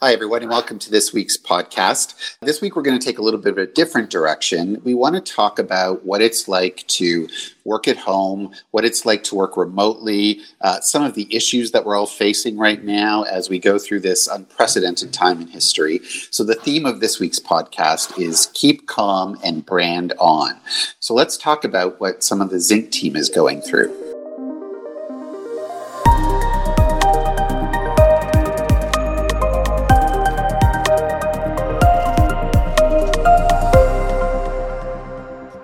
Hi, everyone, and welcome to this week's podcast. This week, we're going to take a little bit of a different direction. We want to talk about what it's like to work at home, what it's like to work remotely, uh, some of the issues that we're all facing right now as we go through this unprecedented time in history. So, the theme of this week's podcast is Keep Calm and Brand On. So, let's talk about what some of the Zync team is going through.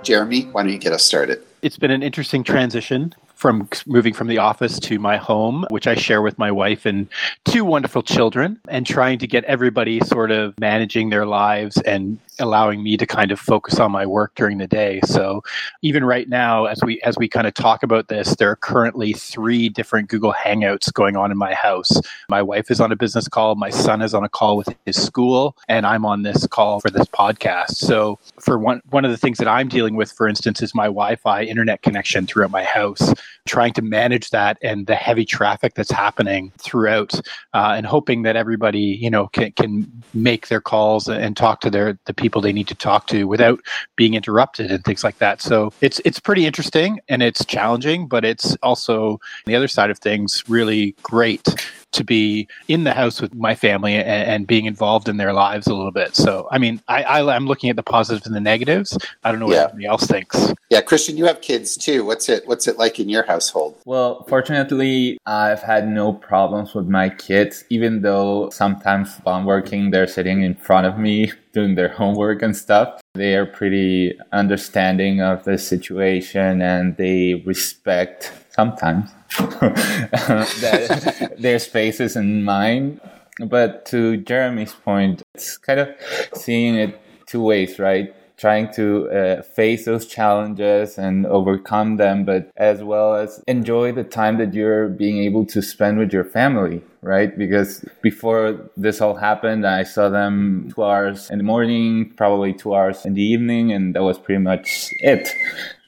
Jeremy, why don't you get us started? It's been an interesting transition from moving from the office to my home, which I share with my wife and two wonderful children, and trying to get everybody sort of managing their lives and allowing me to kind of focus on my work during the day. So even right now, as we as we kind of talk about this, there are currently three different Google Hangouts going on in my house. My wife is on a business call, my son is on a call with his school, and I'm on this call for this podcast. So for one one of the things that I'm dealing with, for instance, is my Wi-Fi internet connection throughout my house trying to manage that and the heavy traffic that's happening throughout, uh, and hoping that everybody you know can can make their calls and talk to their the people they need to talk to without being interrupted and things like that. So it's it's pretty interesting and it's challenging, but it's also the other side of things really great to be in the house with my family and, and, being involved in their lives a little bit. So, I mean, I, I, am looking at the positives and the negatives. I don't know what yeah. everybody else thinks. Yeah, Christian, you have kids too. What's it What's it like in your household? Well, fortunately, I've had no problems with my kids, even though sometimes while I'm working, they're sitting in front of me doing their homework and stuff. They are pretty understanding of the situation and they respect sometimes their spaces and mine. But to Jeremy's point, it's kind of seeing it two ways, right? Trying to uh, face those challenges and overcome them, but as well as enjoy the time that you're being able to spend with your family, right? Because before this all happened, I saw them two hours in the morning, probably two hours in the evening, and that was pretty much it.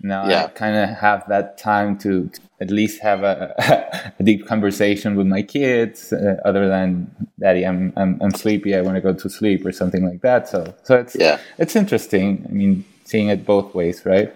Now yeah. I kind of have that time to, to at least have a, a, deep conversation with my kids uh, other than daddy I'm, I'm i'm sleepy i want to go to sleep or something like that. So so it's yeah. it's interesting. I mean seeing it both ways right?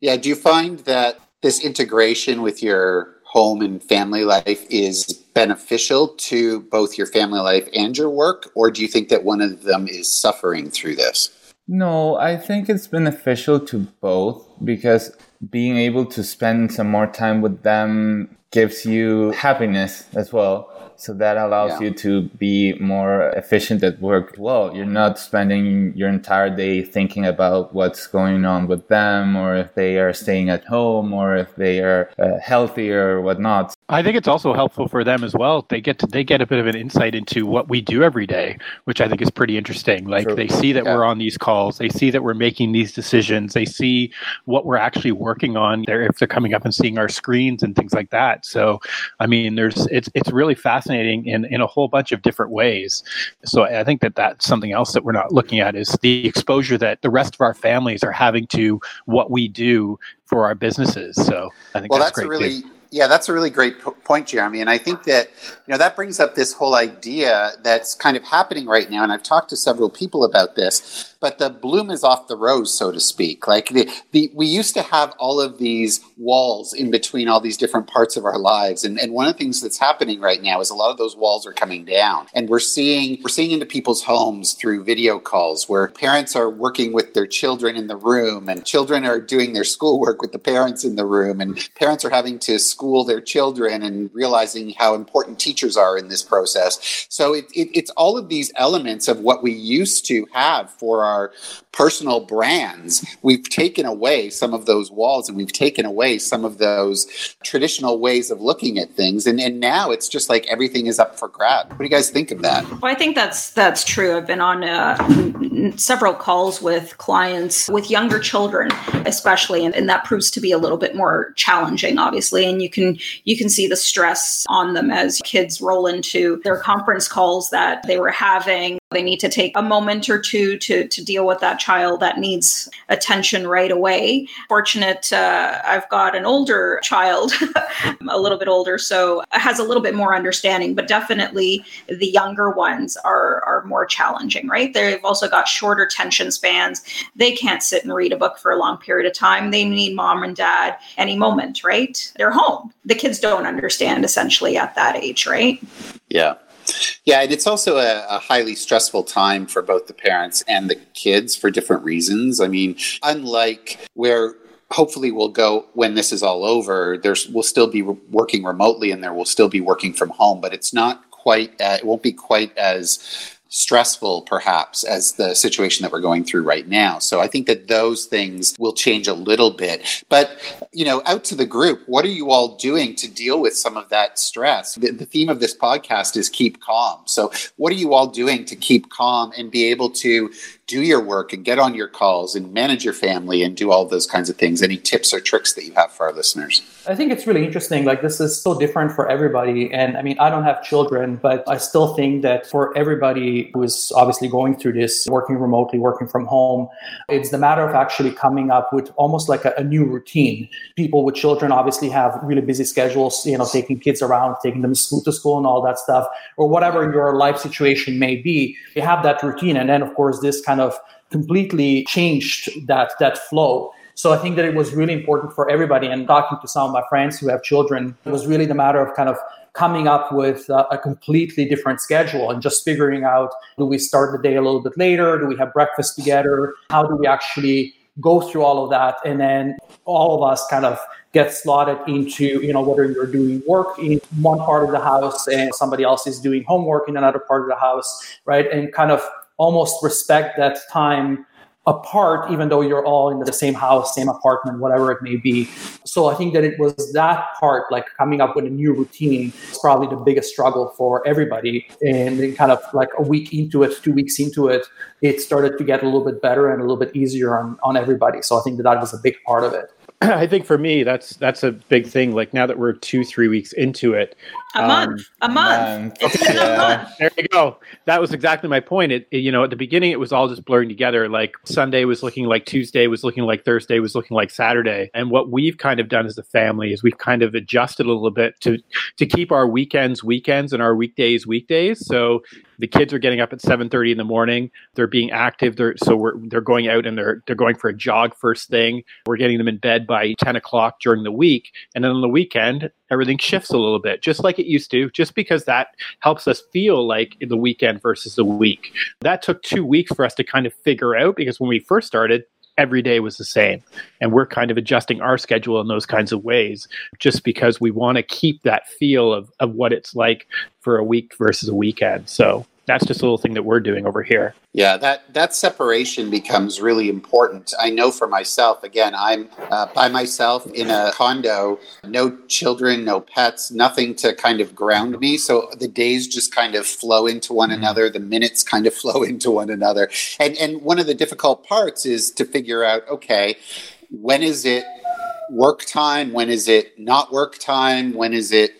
Yeah do you find that this integration with your home and family life is beneficial to both your family life and your work or do you think that one of them is suffering through this? No i think it's beneficial to both because being able to spend some more time with them gives you happiness as well. So that allows yeah. you to be more efficient at work. Well, you're not spending your entire day thinking about what's going on with them or if they are staying at home or if they are uh, healthy or whatnot. I think it's also helpful for them as well. They get to, they get a bit of an insight into what we do every day, which I think is pretty interesting. Like True. they see that yeah. we're on these calls, they see that we're making these decisions, they see what we're actually working on. They're, if they're coming up and seeing our screens and things like that. So, I mean, there's it's it's really fascinating in in a whole bunch of different ways. So I think that that's something else that we're not looking at is the exposure that the rest of our families are having to what we do for our businesses. So I think well, that's, that's really. Too yeah, that's a really great point, Jeremy. And I think that you know that brings up this whole idea that's kind of happening right now. And I've talked to several people about this but the bloom is off the rose, so to speak. Like the, the we used to have all of these walls in between all these different parts of our lives, and and one of the things that's happening right now is a lot of those walls are coming down, and we're seeing we're seeing into people's homes through video calls where parents are working with their children in the room, and children are doing their schoolwork with the parents in the room, and parents are having to school their children and realizing how important teachers are in this process. So it, it, it's all of these elements of what we used to have for our personal brands, we've taken away some of those walls and we've taken away some of those traditional ways of looking at things. And, and now it's just like everything is up for grab. What do you guys think of that? Well, I think that's that's true. I've been on uh, several calls with clients with younger children, especially, and, and that proves to be a little bit more challenging, obviously. And you can you can see the stress on them as kids roll into their conference calls that they were having They need to take a moment or two to, to deal with that child that needs attention right away. Fortunate, uh, I've got an older child, a little bit older, so has a little bit more understanding, but definitely the younger ones are, are more challenging, right? They've also got shorter attention spans. They can't sit and read a book for a long period of time. They need mom and dad any moment, right? They're home. The kids don't understand essentially at that age, right? Yeah. Yeah, and it's also a, a, highly stressful time for both the parents and the kids for different reasons. I mean, unlike where hopefully we'll go when this is all over, there's we'll still be working remotely and there will still be working from home, but it's not quite uh, it won't be quite as stressful perhaps as the situation that we're going through right now. So I think that those things will change a little bit. But, you know, out to the group, what are you all doing to deal with some of that stress? The, the theme of this podcast is keep calm. So what are you all doing to keep calm and be able to do your work and get on your calls and manage your family and do all those kinds of things. Any tips or tricks that you have for our listeners? I think it's really interesting. Like, this is so different for everybody. And I mean, I don't have children, but I still think that for everybody who is obviously going through this, working remotely, working from home, it's the matter of actually coming up with almost like a, a new routine. People with children obviously have really busy schedules, you know, taking kids around, taking them to school, and all that stuff, or whatever your life situation may be. You have that routine. And then, of course, this kind of completely changed that that flow. So I think that it was really important for everybody. And talking to some of my friends who have children, it was really the matter of kind of coming up with a, a completely different schedule and just figuring out do we start the day a little bit later? Do we have breakfast together? How do we actually go through all of that? And then all of us kind of get slotted into, you know, whether you're doing work in one part of the house and somebody else is doing homework in another part of the house, right? And kind of almost respect that time apart, even though you're all in the same house, same apartment, whatever it may be. So I think that it was that part, like coming up with a new routine, is probably the biggest struggle for everybody. And then kind of like a week into it, two weeks into it, it started to get a little bit better and a little bit easier on, on everybody. So I think that that was a big part of it. I think for me, that's that's a big thing. Like now that we're two, three weeks into it, a um, month, a month. Okay, yeah. There you go. That was exactly my point. It, it, you know, at the beginning, it was all just blurring together. Like Sunday was looking like Tuesday, was looking like Thursday, was looking like Saturday. And what we've kind of done as a family is we've kind of adjusted a little bit to to keep our weekends weekends and our weekdays weekdays. So the kids are getting up at 7.30 in the morning they're being active they're so we're they're going out and they're they're going for a jog first thing we're getting them in bed by 10 o'clock during the week and then on the weekend everything shifts a little bit just like it used to just because that helps us feel like the weekend versus the week that took two weeks for us to kind of figure out because when we first started every day was the same. And we're kind of adjusting our schedule in those kinds of ways just because we want to keep that feel of, of what it's like for a week versus a weekend. So that's just a little thing that we're doing over here. Yeah, that that separation becomes really important. I know for myself. Again, I'm uh, by myself in a condo, no children, no pets, nothing to kind of ground me. So the days just kind of flow into one mm-hmm. another. The minutes kind of flow into one another. And and one of the difficult parts is to figure out, okay, when is it work time? When is it not work time? When is it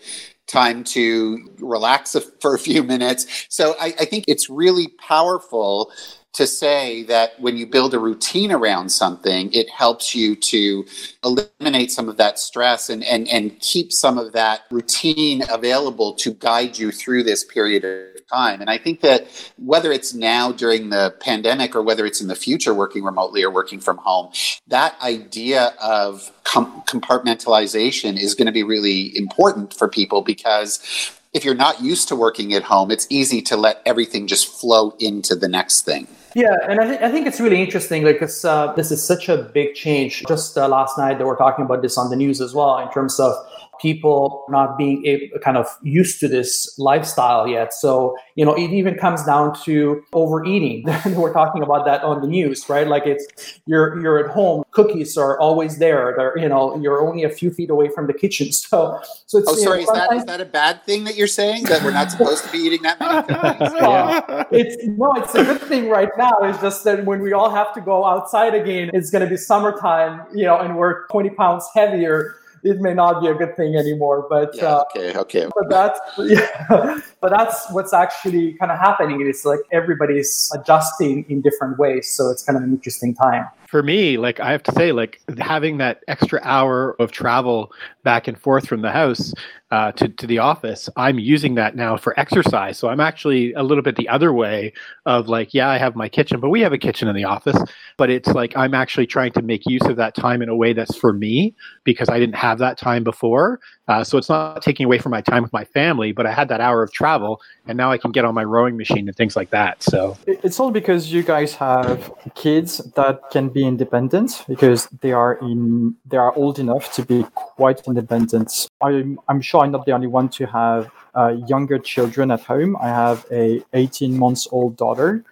time to relax for a few minutes. So I, I, think it's really powerful to say that when you build a routine around something, it helps you to eliminate some of that stress and, and, and keep some of that routine available to guide you through this period of time. And I think that whether it's now during the pandemic or whether it's in the future working remotely or working from home, that idea of com- compartmentalization is going to be really important for people because if you're not used to working at home, it's easy to let everything just flow into the next thing. Yeah, and I, th- I think it's really interesting because uh, this is such a big change. Just uh, last night, they were talking about this on the news as well in terms of people not being able, kind of used to this lifestyle yet. So, you know, it even comes down to overeating. We're talking about that on the news, right? Like it's you're you're at home, cookies are always there. They're, you know, you're only a few feet away from the kitchen. So, so it's, oh, sorry, know, is that is that a bad thing that you're saying that we're not supposed to be eating that many cookies? yeah. It's no, it's a good thing right now. It's just that when we all have to go outside again, it's going to be summertime, you know, and we're 20 pounds heavier it may not be a good thing anymore. But yeah, uh, okay, okay. But that's yeah, but that's what's actually kind of happening. It's like everybody's adjusting in different ways, so it's kind of an interesting time for me, like I have to say, like having that extra hour of travel back and forth from the house uh, to to the office, I'm using that now for exercise. So I'm actually a little bit the other way of like, yeah, I have my kitchen, but we have a kitchen in the office. But it's like I'm actually trying to make use of that time in a way that's for me because I didn't have that time before. Uh, so it's not taking away from my time with my family, but I had that hour of travel, and now I can get on my rowing machine and things like that. So it's all because you guys have kids that can be independent because they are in they are old enough to be quite independent. I'm I'm sure I'm not the only one to have uh, younger children at home. I have a 18 months old daughter,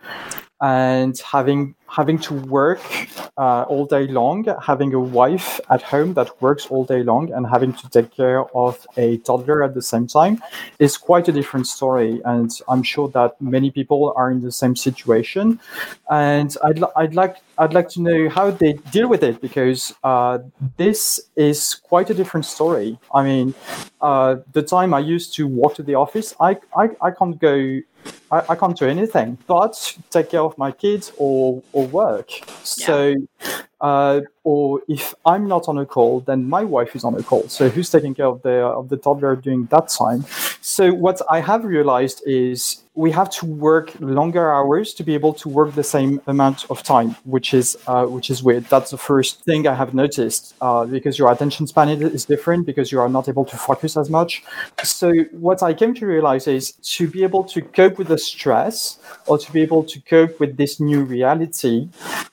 and having having to work uh, all day long, having a wife at home that works all day long, and having to take care of a toddler at the same time is quite a different story. And I'm sure that many people are in the same situation. And I'd, I'd like I'd like to know how they deal with it because uh, this is quite a different story. I mean, uh, the time I used to walk to the office, I, I, I can't go I, I, can't do anything but take care of my kids or, or work. So, uh, or if I'm not on a call, then my wife is on a call. So who's taking care of the of the toddler during that time? So what I have realized is we have to work longer hours to be able to work the same amount of time, which is uh, which is weird. That's the first thing I have noticed uh, because your attention span is different because you are not able to focus as much. So what I came to realize is to be able to cope with the stress or to be able to cope with this new reality.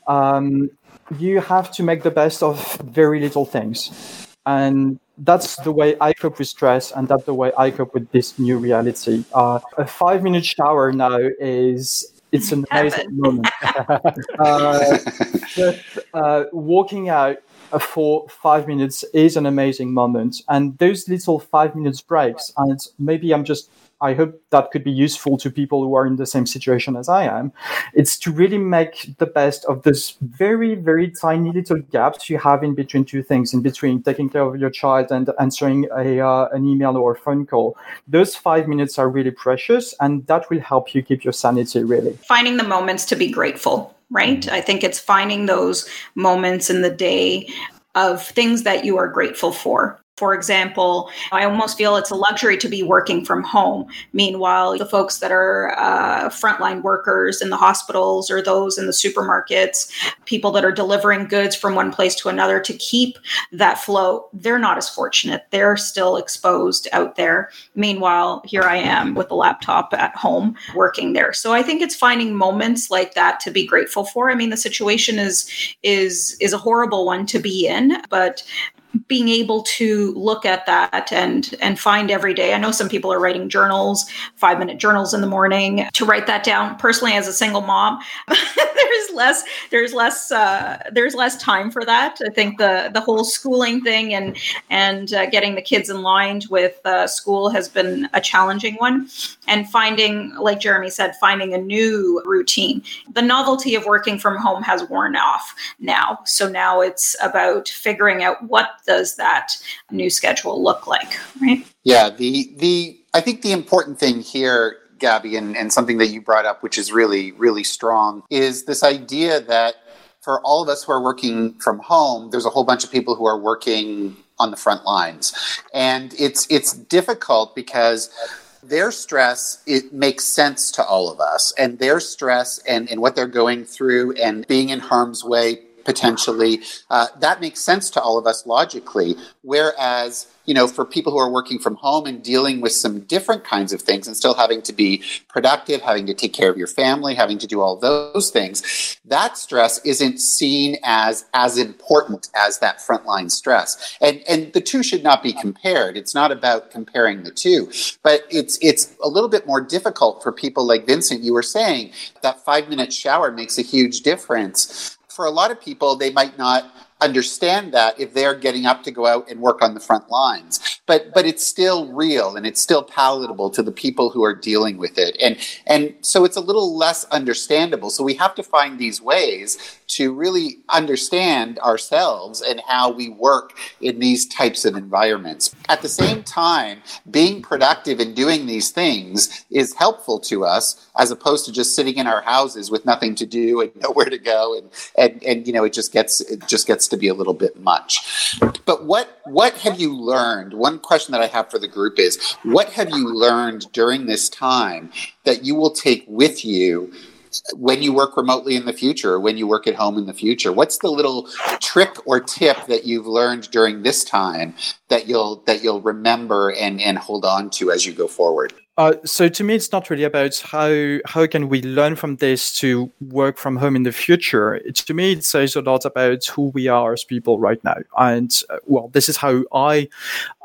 Um, you have to make the best of very little things. And that's the way I cope with stress, and that's the way I cope with this new reality. Uh, a five minute shower now is it's an amazing moment. uh, just uh, walking out for five minutes is an amazing moment, and those little five minutes breaks, and maybe I'm just I hope that could be useful to people who are in the same situation as I am. It's to really make the best of this very, very tiny little gaps you have in between two things, in between taking care of your child and answering a, uh, an email or a phone call. Those five minutes are really precious, and that will help you keep your sanity, really. Finding the moments to be grateful, right? Mm-hmm. I think it's finding those moments in the day of things that you are grateful for for example, I almost feel it's a luxury to be working from home. Meanwhile, the folks that are uh, frontline workers in the hospitals or those in the supermarkets, people that are delivering goods from one place to another to keep that flow, they're not as fortunate. They're still exposed out there. Meanwhile, here I am with a laptop at home working there. So I think it's finding moments like that to be grateful for. I mean, the situation is is is a horrible one to be in, but being able to look at that and and find every day. I know some people are writing journals five minute journals in the morning to write that down. Personally as a single mom there's less there's less uh, there's less time for that. I think the the whole schooling thing and and uh, getting the kids in line with uh, school has been a challenging one. And finding like jeremy said finding a new routine. The novelty of working from home has worn off now. So now it's about figuring out what does that new schedule look like, right? Yeah, the the I think the important thing here Gabby, and, and something that you brought up, which is really, really strong, is this idea that for all of us who are working from home, there's a whole bunch of people who are working on the front lines. And it's it's difficult because their stress it makes sense to all of us and their stress and, and what they're going through and being in harm's way potentially, uh, that makes sense to all of us logically. Whereas, you know, for people who are working from home and dealing with some different kinds of things and still having to be productive, having to take care of your family, having to do all those things, that stress isn't seen as as important as that frontline stress. And and the two should not be compared. It's not about comparing the two, but it's it's a little bit more difficult for people like Vincent. You were saying that five minute shower makes a huge difference for a lot of people, they might not understand that if they're getting up to go out and work on the front lines. But but it's still real and it's still palatable to the people who are dealing with it. And and so it's a little less understandable. So we have to find these ways to really understand ourselves and how we work in these types of environments. At the same time, being productive and doing these things is helpful to us as opposed to just sitting in our houses with nothing to do and nowhere to go and and, and you know it just gets it just gets to be a little bit much. But what what have you learned? One question that I have for the group is what have you learned during this time that you will take with you when you work remotely in the future, when you work at home in the future? What's the little trick or tip that you've learned during this time that you'll that you'll remember and and hold on to as you go forward? Uh, so to me, it's not really about how how can we learn from this to work from home in the future. It, to me, it says a lot about who we are as people right now. And uh, well, this is how I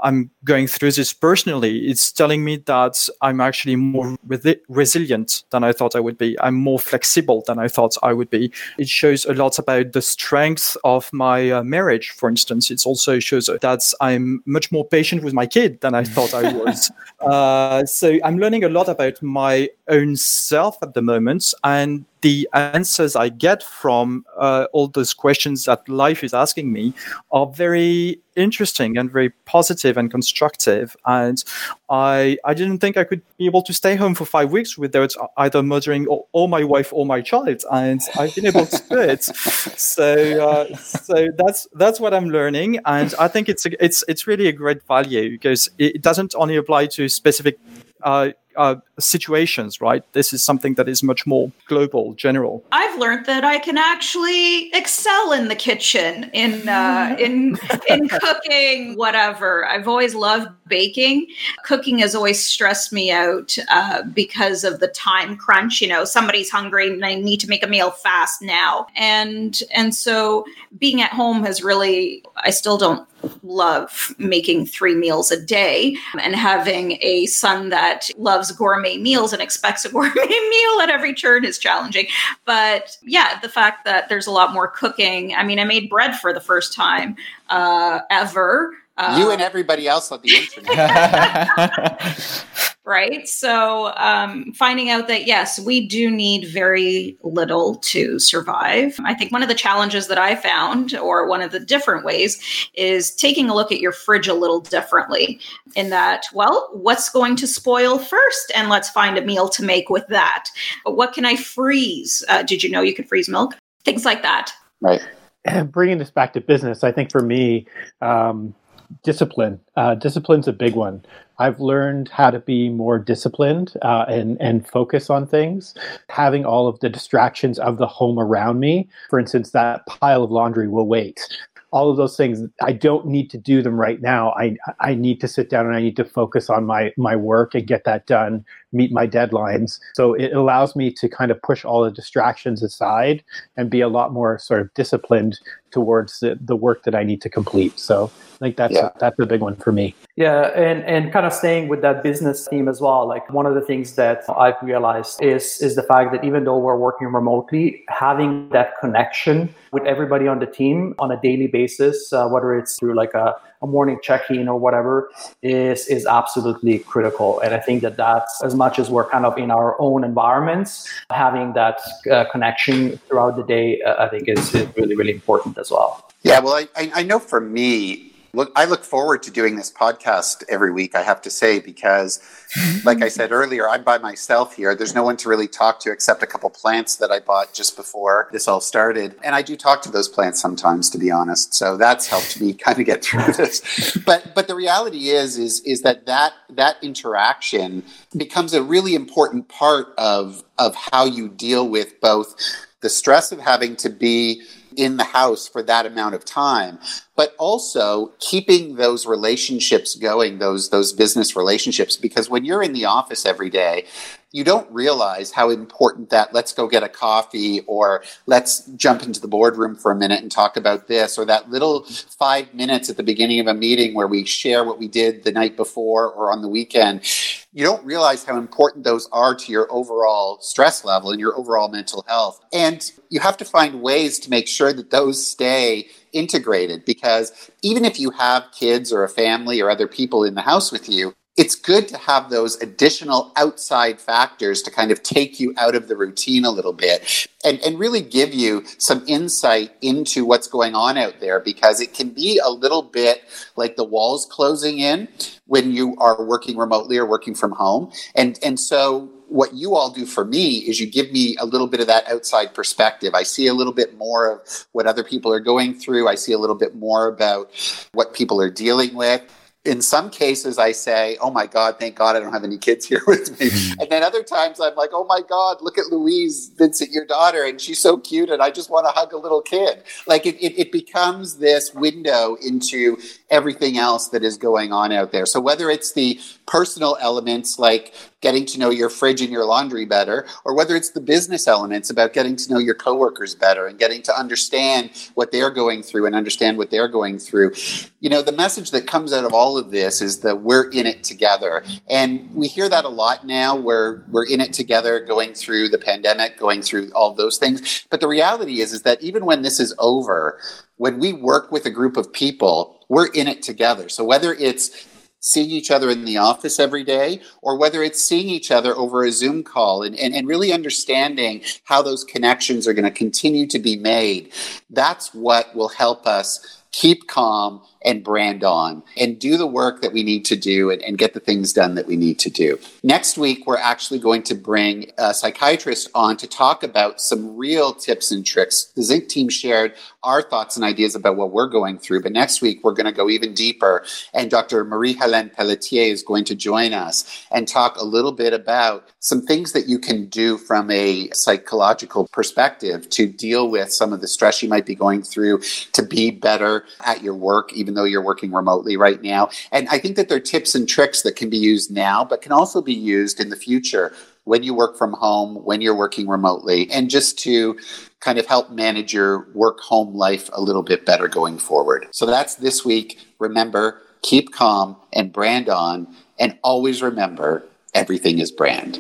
I'm going through this personally. It's telling me that I'm actually more re- resilient than I thought I would be. I'm more flexible than I thought I would be. It shows a lot about the strength of my uh, marriage, for instance. It also shows that I'm much more patient with my kid than I thought I was. Uh, so I'm learning a lot about my own self at the moment, and the answers I get from uh, all those questions that life is asking me are very interesting and very positive and constructive. And I I didn't think I could be able to stay home for five weeks without either murdering or, or my wife or my child, and I've been able to do it. So uh, so that's that's what I'm learning, and I think it's a, it's it's really a great value because it doesn't only apply to specific uh, uh, situations, right? This is something that is much more global, general. I've learned that I can actually excel in the kitchen, in uh, in in cooking, whatever. I've always loved baking. Cooking has always stressed me out uh, because of the time crunch. You know, somebody's hungry and I need to make a meal fast now, and and so being at home has really. I still don't love making three meals a day and having a son that loves gourmet meals and expects a gourmet meal at every turn is challenging. But yeah, the fact that there's a lot more cooking. I mean, I made bread for the first time uh, ever. Uh, you and everybody else on the internet. right? So, um, finding out that yes, we do need very little to survive. I think one of the challenges that I found, or one of the different ways, is taking a look at your fridge a little differently. In that, well, what's going to spoil first? And let's find a meal to make with that. What can I freeze? Uh, did you know you could freeze milk? Things like that. Right. And bringing this back to business, I think for me, um, discipline. Uh, discipline's a big one. I've learned how to be more disciplined uh, and and focus on things. Having all of the distractions of the home around me, for instance, that pile of laundry will wait. All of those things, I don't need to do them right now. I I need to sit down and I need to focus on my my work and get that done, meet my deadlines. So it allows me to kind of push all the distractions aside and be a lot more sort of disciplined towards the, the work that I need to complete. So I think that's yeah. a, that's a big one for me. Yeah, and and kind of staying with that business theme as well. Like one of the things that I've realized is is the fact that even though we're working remotely, having that connection with everybody on the team on a daily basis, uh, whether it's through like a, a morning check-in or whatever, is is absolutely critical. And I think that that's as much as we're kind of in our own environments, having that uh, connection throughout the day, uh, I think is, is really really important as well. Yeah, well, I, I know for me, look i look forward to doing this podcast every week i have to say because like i said earlier i'm by myself here. There's no one to really talk to except a couple plants that i bought just before this all started. And i do talk to those plants sometimes to be honest. So that's helped me kind of get through this. But but the reality is is is that that that interaction becomes a really important part of of how you deal with both the stress of having to be in the house for that amount of time but also keeping those relationships going those those business relationships because when you're in the office every day you don't realize how important that let's go get a coffee or let's jump into the boardroom for a minute and talk about this or that little five minutes at the beginning of a meeting where we share what we did the night before or on the weekend you don't realize how important those are to your overall stress level and your overall mental health. And you have to find ways to make sure that those stay integrated because even if you have kids or a family or other people in the house with you, it's good to have those additional outside factors to kind of take you out of the routine a little bit and, and really give you some insight into what's going on out there because it can be a little bit like the walls closing in when you are working remotely or working from home. And, and so what you all do for me is you give me a little bit of that outside perspective. I see a little bit more of what other people are going through. I see a little bit more about what people are dealing with in some cases I say, "Oh my God, thank God I don't have any kids here with me," mm-hmm. and then other times I'm like, "Oh my God, look at Louise Vincent, your daughter, and she's so cute, and I just want to hug a little kid." Like it, it, it becomes this window into everything else that is going on out there. So whether it's the personal elements like getting to know your fridge and your laundry better, or whether it's the business elements about getting to know your coworkers better and getting to understand what they're going through and understand what they're going through. You know, the message that comes out of of this is that we're in it together. And we hear that a lot now where we're in it together going through the pandemic, going through all those things. But the reality is is that even when this is over, when we work with a group of people, we're in it together. So whether it's seeing each other in the office every day or whether it's seeing each other over a Zoom call and, and, and really understanding how those connections are going to continue to be made, that's what will help us keep calm and brand on and do the work that we need to do and, and, get the things done that we need to do. Next week, we're actually going to bring a psychiatrist on to talk about some real tips and tricks. The Zync team shared our thoughts and ideas about what we're going through, but next week, we're going to go even deeper. And Dr. Marie Helene Pelletier is going to join us and talk a little bit about some things that you can do from a psychological perspective to deal with some of the stress you might be going through to be better at your work, even though you're working remotely right now. And I think that there are tips and tricks that can be used now, but can also be used in the future when you work from home, when you're working remotely, and just to kind of help manage your work home life a little bit better going forward. So that's this week. Remember, keep calm and brand on, and always remember everything is brand.